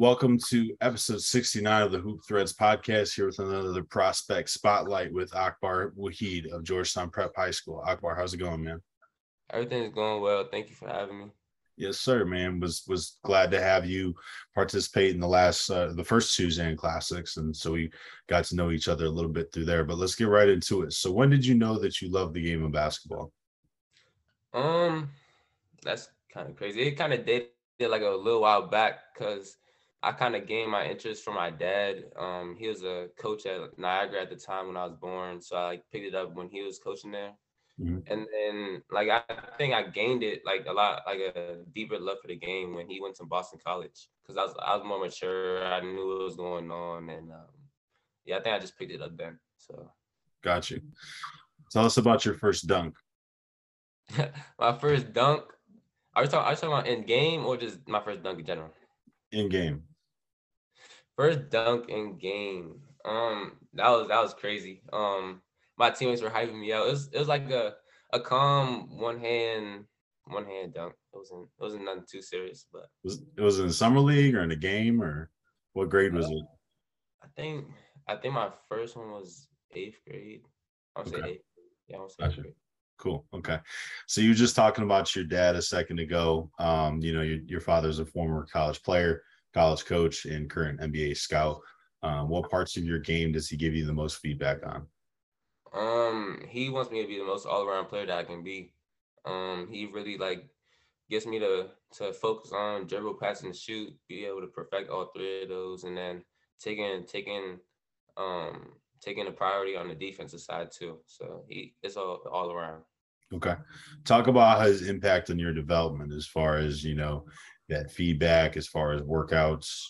Welcome to episode 69 of the Hoop Threads podcast here with another prospect spotlight with Akbar Waheed of Georgetown Prep High School. Akbar, how's it going, man? Everything's going well. Thank you for having me. Yes, sir, man. Was was glad to have you participate in the last uh, the first Suzanne Classics, and so we got to know each other a little bit through there. But let's get right into it. So, when did you know that you loved the game of basketball? Um, that's kind of crazy. It kind of dated like a little while back because I kind of gained my interest from my dad. Um, he was a coach at Niagara at the time when I was born, so I like picked it up when he was coaching there. Mm-hmm. And then like I think I gained it like a lot, like a deeper love for the game when he went to Boston College because I was I was more mature. I knew what was going on, and um, yeah, I think I just picked it up then. So, got you. Tell us about your first dunk. my first dunk. Are you talking? Are you talking about in game or just my first dunk in general? In game. First dunk in game. Um, that was that was crazy. Um, my teammates were hyping me out. It was it was like a a calm one hand one hand dunk. It wasn't it wasn't nothing too serious, but was it was in the summer league or in a game or what grade was it? I think I think my first one was eighth grade. I would okay. say eighth. Yeah, I say gotcha. Cool. Okay. So you were just talking about your dad a second ago. Um, you know, your, your father's a former college player college coach and current NBA scout. Um, what parts of your game does he give you the most feedback on? Um, he wants me to be the most all-around player that I can be. Um, he really like gets me to to focus on dribble, pass, and shoot, be able to perfect all three of those, and then taking taking um taking a priority on the defensive side too. So he it's all all around. Okay. Talk about his impact on your development as far as, you know, that feedback as far as workouts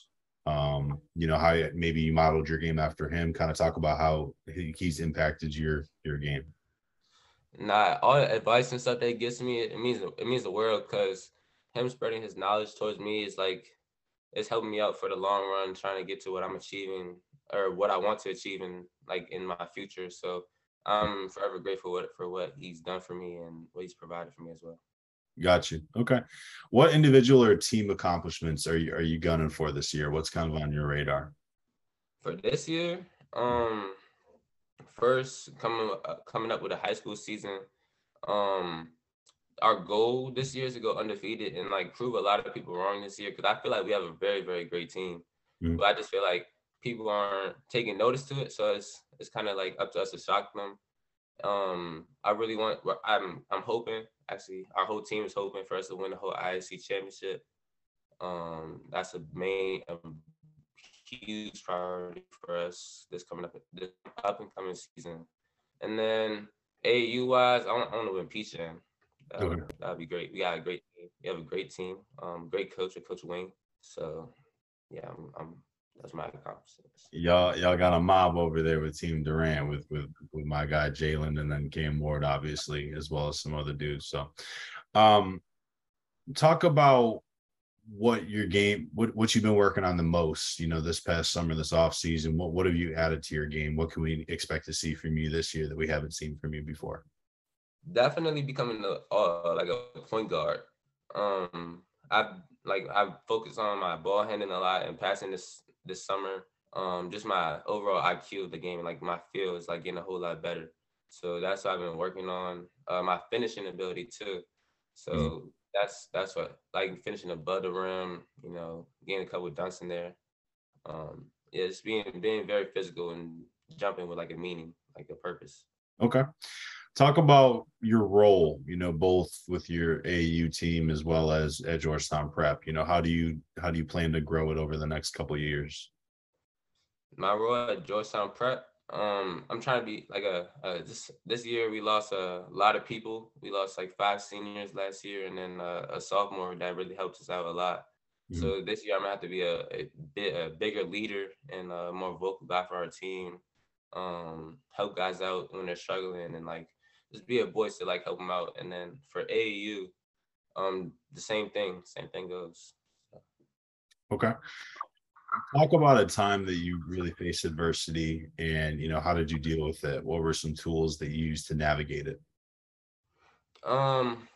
um you know how maybe you modeled your game after him kind of talk about how he's impacted your your game. Nah all the advice and stuff that he gives me it means it means the world because him spreading his knowledge towards me is like it's helping me out for the long run trying to get to what i'm achieving or what i want to achieve in like in my future. So i'm forever grateful for what he's done for me and what he's provided for me as well Got you. Okay. What individual or team accomplishments are you are you gunning for this year? What's kind of on your radar? For this year, um, first coming uh, coming up with a high school season, um, our goal this year is to go undefeated and like prove a lot of people wrong this year because I feel like we have a very very great team, mm-hmm. but I just feel like people aren't taking notice to it, so it's it's kind of like up to us to shock them. Um, I really want. I'm I'm hoping actually our whole team is hoping for us to win the whole ISC championship. Um, that's a main a huge priority for us this coming up this up and coming season. And then AAU wise, I want, I want to win Peach Jam. That would, that'd be great. We got a great team. We have a great team. Um, great coach with Coach Wing. So yeah, I'm, I'm that's my accomplishments. Y'all, y'all got a mob over there with Team Durant with with with my guy Jalen and then Cam Ward, obviously, as well as some other dudes. So, um, talk about what your game, what what you've been working on the most. You know, this past summer, this off season. What what have you added to your game? What can we expect to see from you this year that we haven't seen from you before? Definitely becoming a uh, like a point guard. Um, I've like i focus on my ball handling a lot and passing this this summer. Um, just my overall IQ of the game, like my feel is like getting a whole lot better. So that's what I've been working on. Uh, my finishing ability too. So mm-hmm. that's that's what like finishing above the rim, you know, getting a couple dunks in there. Um, yeah, just being being very physical and jumping with like a meaning, like a purpose. Okay. Talk about your role, you know, both with your AAU team as well as at Georgetown Prep. You know, how do you how do you plan to grow it over the next couple years? My role at Georgetown Prep, um, I'm trying to be like a, a, this this year we lost a lot of people. We lost like five seniors last year, and then uh, a sophomore that really helped us out a lot. Mm-hmm. So this year I'm gonna have to be a, a bit a bigger leader and a more vocal guy for our team. Um, help guys out when they're struggling and like just be a voice to like help them out. And then for AAU, um, the same thing, same thing goes. Okay. Talk about a time that you really faced adversity and you know how did you deal with it? What were some tools that you used to navigate it? Um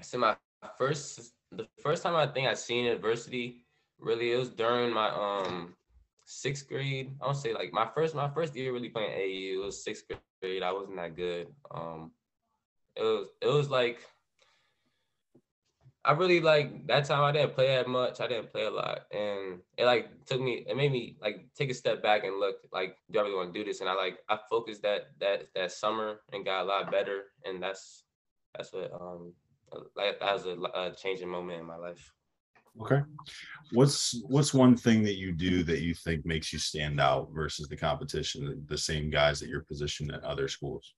so my first the first time I think I seen adversity really it was during my um sixth grade. I don't say like my first my first year really playing AAU. Was sixth grade. I wasn't that good. Um, it was it was like I really like that time I didn't play that much. I didn't play a lot. And it like took me, it made me like take a step back and look like, do I really want to do this? And I like I focused that that that summer and got a lot better. And that's that's what um like that was a, a changing moment in my life. Okay. What's what's one thing that you do that you think makes you stand out versus the competition, the same guys that you're positioned at other schools?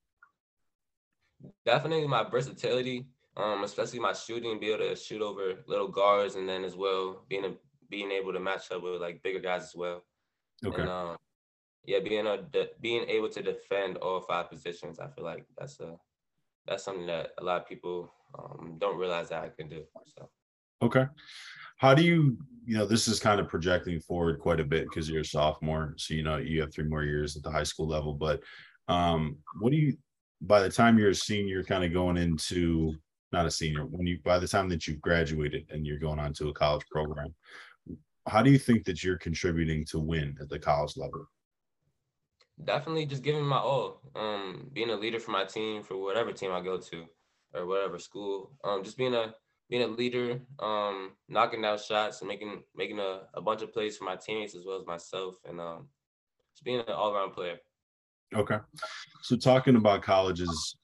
Definitely my versatility um, especially my shooting, be able to shoot over little guards, and then as well being a, being able to match up with like bigger guys as well. Okay. And, um, yeah, being a de- being able to defend all five positions, I feel like that's a that's something that a lot of people um, don't realize that I can do. So. Okay. How do you, you know, this is kind of projecting forward quite a bit because you're a sophomore, so you know you have three more years at the high school level. But um, what do you, by the time you're a senior, kind of going into not a senior when you by the time that you've graduated and you're going on to a college program how do you think that you're contributing to win at the college level definitely just giving my all um being a leader for my team for whatever team i go to or whatever school um just being a being a leader um knocking down shots and making making a, a bunch of plays for my teammates as well as myself and um just being an all-around player. Okay. So talking about colleges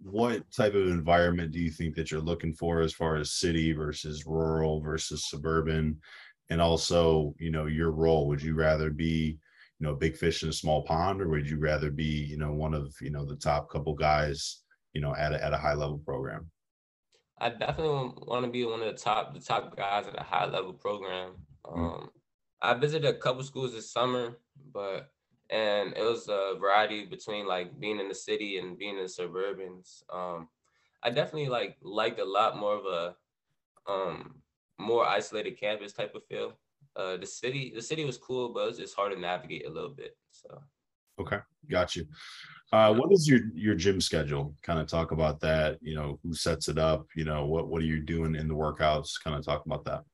what type of environment do you think that you're looking for as far as city versus rural versus suburban? And also you know your role would you rather be you know a big fish in a small pond or would you rather be you know one of you know the top couple guys you know at a, at a high level program i definitely want to be one of the top the top guys at a high level program mm. um, mm-hmm. i visited a couple schools this summer but and it was a variety between like being in the city and being in the suburbans. Um, I definitely like liked a lot more of a um, more isolated campus type of feel. Uh, the city, the city was cool, but it was just hard to navigate a little bit. So. Okay, got you. Uh, what is your your gym schedule? Kind of talk about that. You know, who sets it up? You know, what what are you doing in the workouts? Kind of talk about that.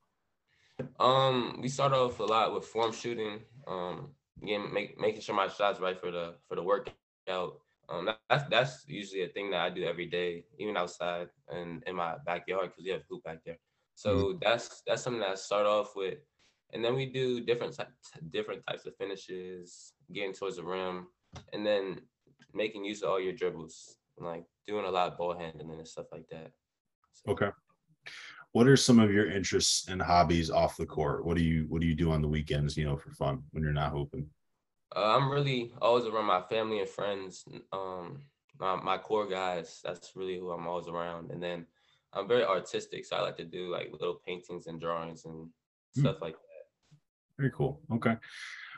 Um, we start off a lot with form shooting. Um, getting make, making sure my shots right for the for the workout. Um, that, that's that's usually a thing that I do every day, even outside and in my backyard because we have hoop back there. So mm-hmm. that's that's something that I start off with, and then we do different different types of finishes, getting towards the rim, and then making use of all your dribbles, like doing a lot of ball handling and stuff like that. So. Okay what are some of your interests and hobbies off the court? What do you what do you do on the weekends, you know, for fun when you're not hooping? Uh, I'm really always around my family and friends. Um, my, my core guys. That's really who I'm always around. And then I'm very artistic, so I like to do like little paintings and drawings and hmm. stuff like that. Very cool. Okay.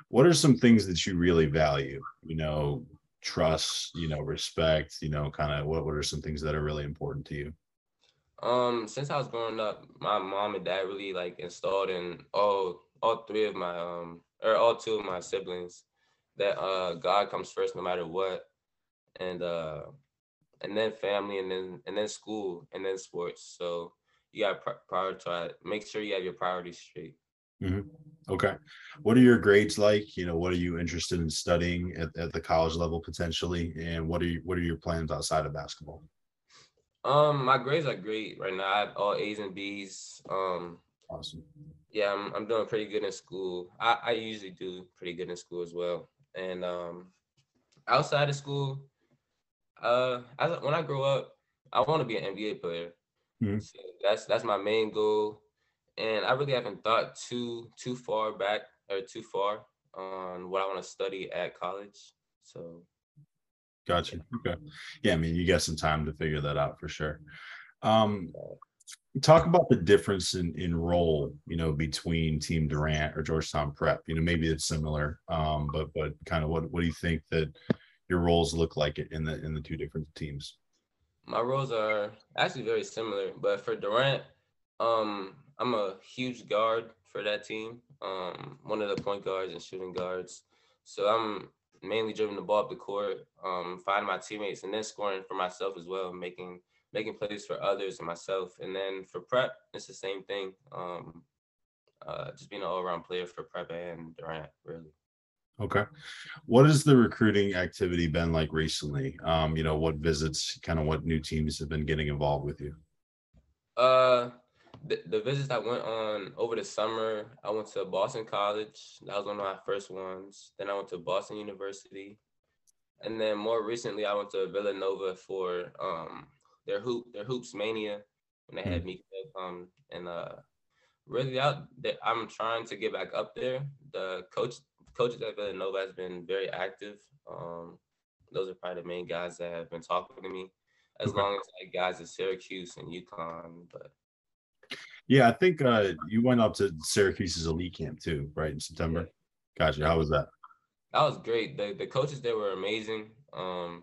What are some things that you really value? You know, trust, you know, respect, you know, kind of what, what are some things that are really important to you? Um, since I was growing up, my mom and dad really like installed in all all three of my um or all two of my siblings that uh God comes first no matter what, and uh and then family and then and then school and then sports. So you got to prioritize. Make sure you have your priorities straight. Mm-hmm. Okay. What are your grades like? You know, what are you interested in studying at, at the college level potentially, and what are you, what are your plans outside of basketball? Um, my grades are great right now. I have all A's and B's. Um, awesome. Yeah, I'm I'm doing pretty good in school. I, I usually do pretty good in school as well. And um, outside of school, uh, as, when I grow up, I want to be an NBA player. Mm-hmm. So that's that's my main goal, and I really haven't thought too too far back or too far on what I want to study at college. So Gotcha. Okay. Yeah, I mean, you got some time to figure that out for sure. Um, talk about the difference in in role, you know, between Team Durant or Georgetown Prep. You know, maybe it's similar, um, but but kind of what what do you think that your roles look like in the in the two different teams? My roles are actually very similar, but for Durant, um, I'm a huge guard for that team. Um, one of the point guards and shooting guards. So I'm mainly driven the ball up the court, um, finding my teammates, and then scoring for myself as well, making making plays for others and myself. And then for prep, it's the same thing. Um, uh, just being an all around player for Prep and Durant, really. Okay. What has the recruiting activity been like recently? Um, you know, what visits, kind of what new teams have been getting involved with you? Uh, the, the visits I went on over the summer, I went to Boston College. That was one of my first ones. Then I went to Boston University. And then more recently, I went to Villanova for um, their hoop their hoops mania, and they had hmm. me come. And uh, really, out that I'm trying to get back up there. The coach coaches at Villanova has been very active. Um, those are probably the main guys that have been talking to me, as okay. long as like guys at Syracuse and UConn. But yeah, I think uh, you went up to Syracuse's elite camp too, right in September. Yeah. Gotcha. How was that? That was great. The the coaches there were amazing. Um,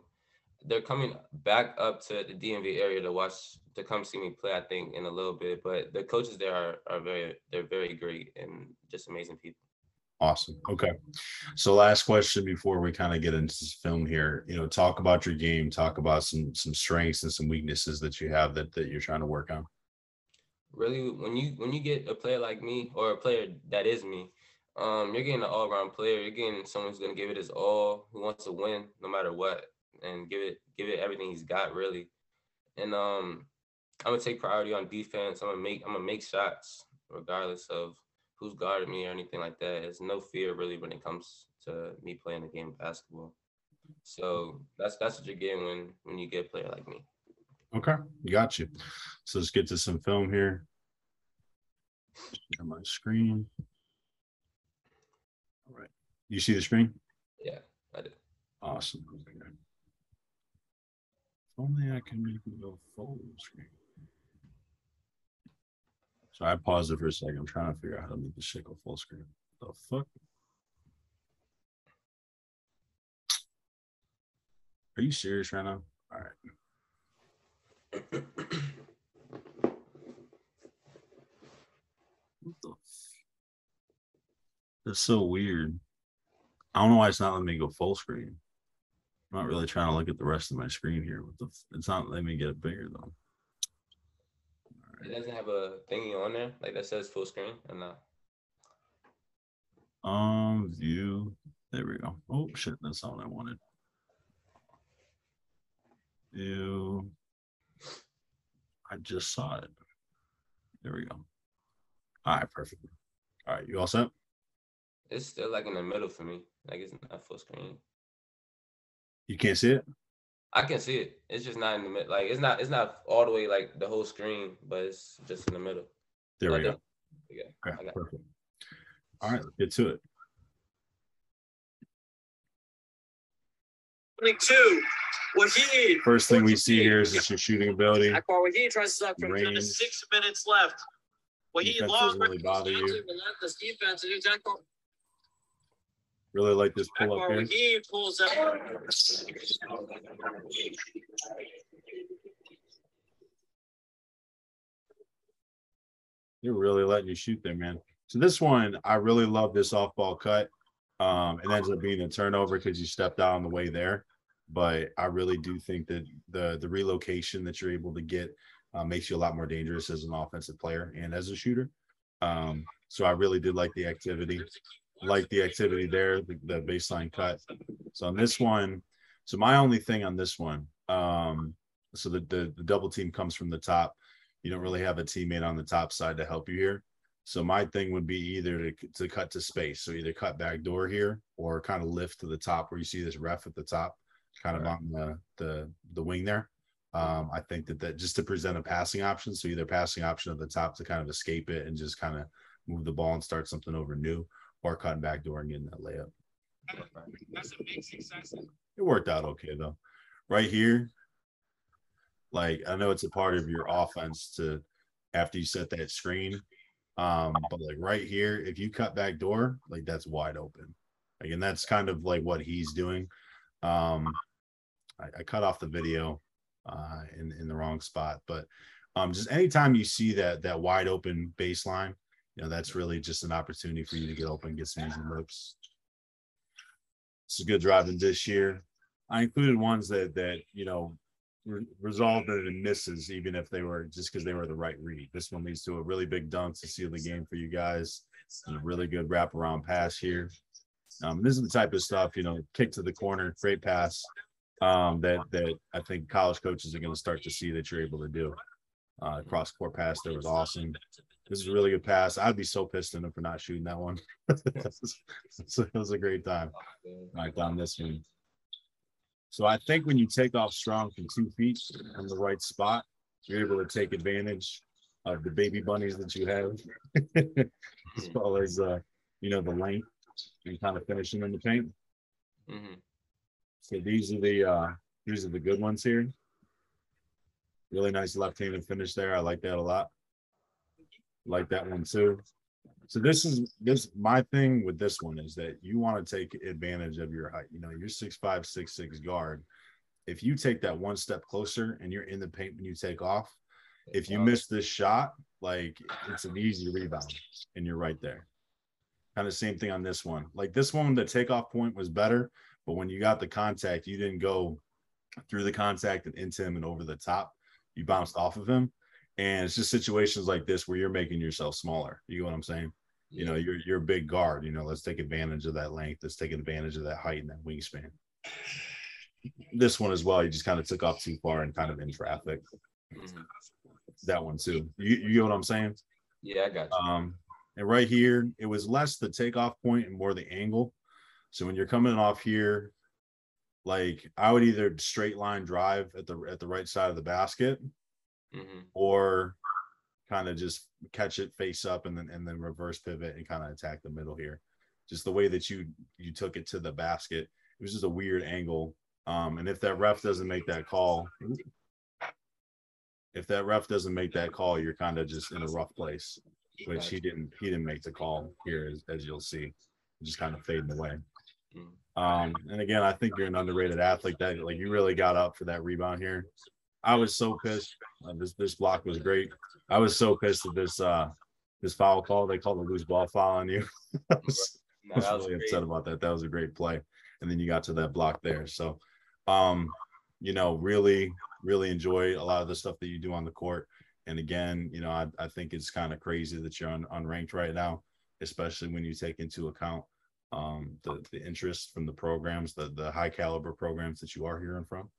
they're coming back up to the DMV area to watch to come see me play. I think in a little bit, but the coaches there are are very they're very great and just amazing people. Awesome. Okay. So last question before we kind of get into this film here, you know, talk about your game, talk about some some strengths and some weaknesses that you have that that you're trying to work on really when you when you get a player like me or a player that is me, um, you're getting an all around player. You're getting someone who's gonna give it his all, who wants to win no matter what, and give it give it everything he's got really. And um, I'm gonna take priority on defense. I'm gonna make I'm gonna make shots regardless of who's guarding me or anything like that. There's no fear really when it comes to me playing the game of basketball. So that's that's what you're getting when when you get a player like me. Okay, got you. So let's get to some film here. Share my screen. All right. You see the screen? Yeah, I did. Awesome. Okay. If only I can make it go full screen. So I paused it for a second. I'm trying to figure out how to make the shit go full screen. The fuck? Are you serious right now? All right. That's so weird. I don't know why it's not letting me go full screen. I'm not really trying to look at the rest of my screen here. What the? It's not letting me get it bigger though. Right. It doesn't have a thingy on there like that says full screen or not. Um, view. There we go. Oh shit, that's not what I wanted. View. I just saw it. There we go. All right, perfect. All right, you all set? It's still like in the middle for me. Like it's not full screen. You can't see it? I can see it. It's just not in the middle. Like it's not it's not all the way like the whole screen, but it's just in the middle. There we go. Yeah. Okay, perfect. All right, let's get to it. 22. Waheed. First thing we see here is just your shooting ability. Akbar Waheed tries to stop from range. six minutes left. Waheed long. really bother you. Really like this pull up here. Waheed pulls up. You're really letting you shoot there, man. So this one, I really love this off ball cut. Um, it ends up being a turnover because you stepped out on the way there but I really do think that the the relocation that you're able to get uh, makes you a lot more dangerous as an offensive player and as a shooter. Um, so I really did like the activity, like the activity there, the, the, baseline cut. So on this one, so my only thing on this one, um, so the, the the double team comes from the top. You don't really have a teammate on the top side to help you here. So my thing would be either to, to cut to space. So either cut back door here or kind of lift to the top where you see this ref at the top kind right. of on the, the the wing there. Um, I think that that just to present a passing option, so either passing option at the top to kind of escape it and just kind of move the ball and start something over new, or cutting back door and getting that layup. That's a big success. It worked out okay though. Right here, like I know it's a part of your offense to after you set that screen. Um, but like right here, if you cut back door, like that's wide open. Like, and that's kind of like what he's doing. Um, I, I cut off the video uh, in in the wrong spot, but um, just anytime you see that that wide open baseline, you know that's really just an opportunity for you to get open, get some easy loops. It's a good driving this year. I included ones that that you know re- resolved it in misses, even if they were just because they were the right read. This one leads to a really big dunk to seal the game for you guys. And a really good wraparound pass here. Um, this is the type of stuff, you know, kick to the corner, great pass. Um, that that I think college coaches are going to start to see that you're able to do. Uh, cross court pass there was awesome. This is a really good pass. I'd be so pissed in him for not shooting that one. so it was a great time. Right down this one. So I think when you take off strong from two feet from the right spot, you're able to take advantage of the baby bunnies that you have, as well as uh, you know, the length and kind of finishing in the paint. hmm So these are the uh these are the good ones here. Really nice left-handed finish there. I like that a lot. Like that one too. So this is this my thing with this one is that you want to take advantage of your height. You know, you're six five, six six guard. If you take that one step closer and you're in the paint when you take off, if you miss this shot, like it's an easy rebound and you're right there. Kind of same thing on this one. Like this one, the takeoff point was better, but when you got the contact, you didn't go through the contact and into him and over the top. You bounced off of him. And it's just situations like this where you're making yourself smaller. You know what I'm saying? You know, you're you're a big guard. You know, let's take advantage of that length. Let's take advantage of that height and that wingspan. This one as well, you just kind of took off too far and kind of in traffic. Mhm. That one too. You you get what I'm saying? Yeah, I got you. Um, and right here, it was less the takeoff point and more the angle. So when you're coming off here, like I would either straight line drive at the at the right side of the basket hmm or kind of just catch it face up and then and then reverse pivot and kind of attack the middle here. Just the way that you you took it to the basket, it was just a weird angle. Um, and if that ref doesn't make that call, if that ref doesn't make that call, you're kind of just in a rough place. Which he didn't he didn't make the call here as, as you'll see, just kind of fading away. Mhm. Um, and again, I think you're an underrated athlete. That like you really got up for that rebound here. I was so pissed. Uh, this this block was great. I was so pissed at this uh this foul call. They called a loose ball foul on you. I was, No, I was really great. upset about that. That was a great play. And then you got to that block there. So um, you know, really, really enjoy a lot of the stuff that you do on the court. And again, you know, I, I think it's kind of crazy that you're un, unranked right now, especially when you take into account um, the, the interest from the programs, the, the high caliber programs that you are hearing from.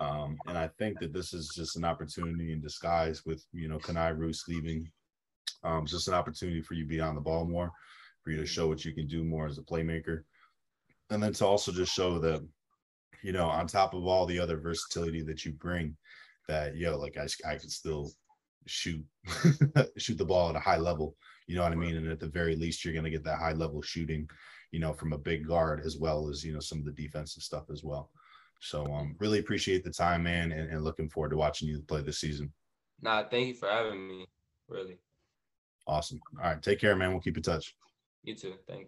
Um, and I think that this is just an opportunity in disguise with, you know, Kanai Roos leaving. Um, just an opportunity for you to be on the ball more, for you to show what you can do more as a playmaker. And then to also just show that, you know, on top of all the other versatility that you bring, that, yo, know, like I, I can still shoot, shoot the ball at a high level. You know what I mean? And at the very least, you're going to get that high level shooting, you know, from a big guard as well as, you know, some of the defensive stuff as well. So um really appreciate the time, man, and, and looking forward to watching you play this season. Nah, thank you for having me. Really. Awesome. All right. Take care, man. We'll keep in touch. You too. Thank you.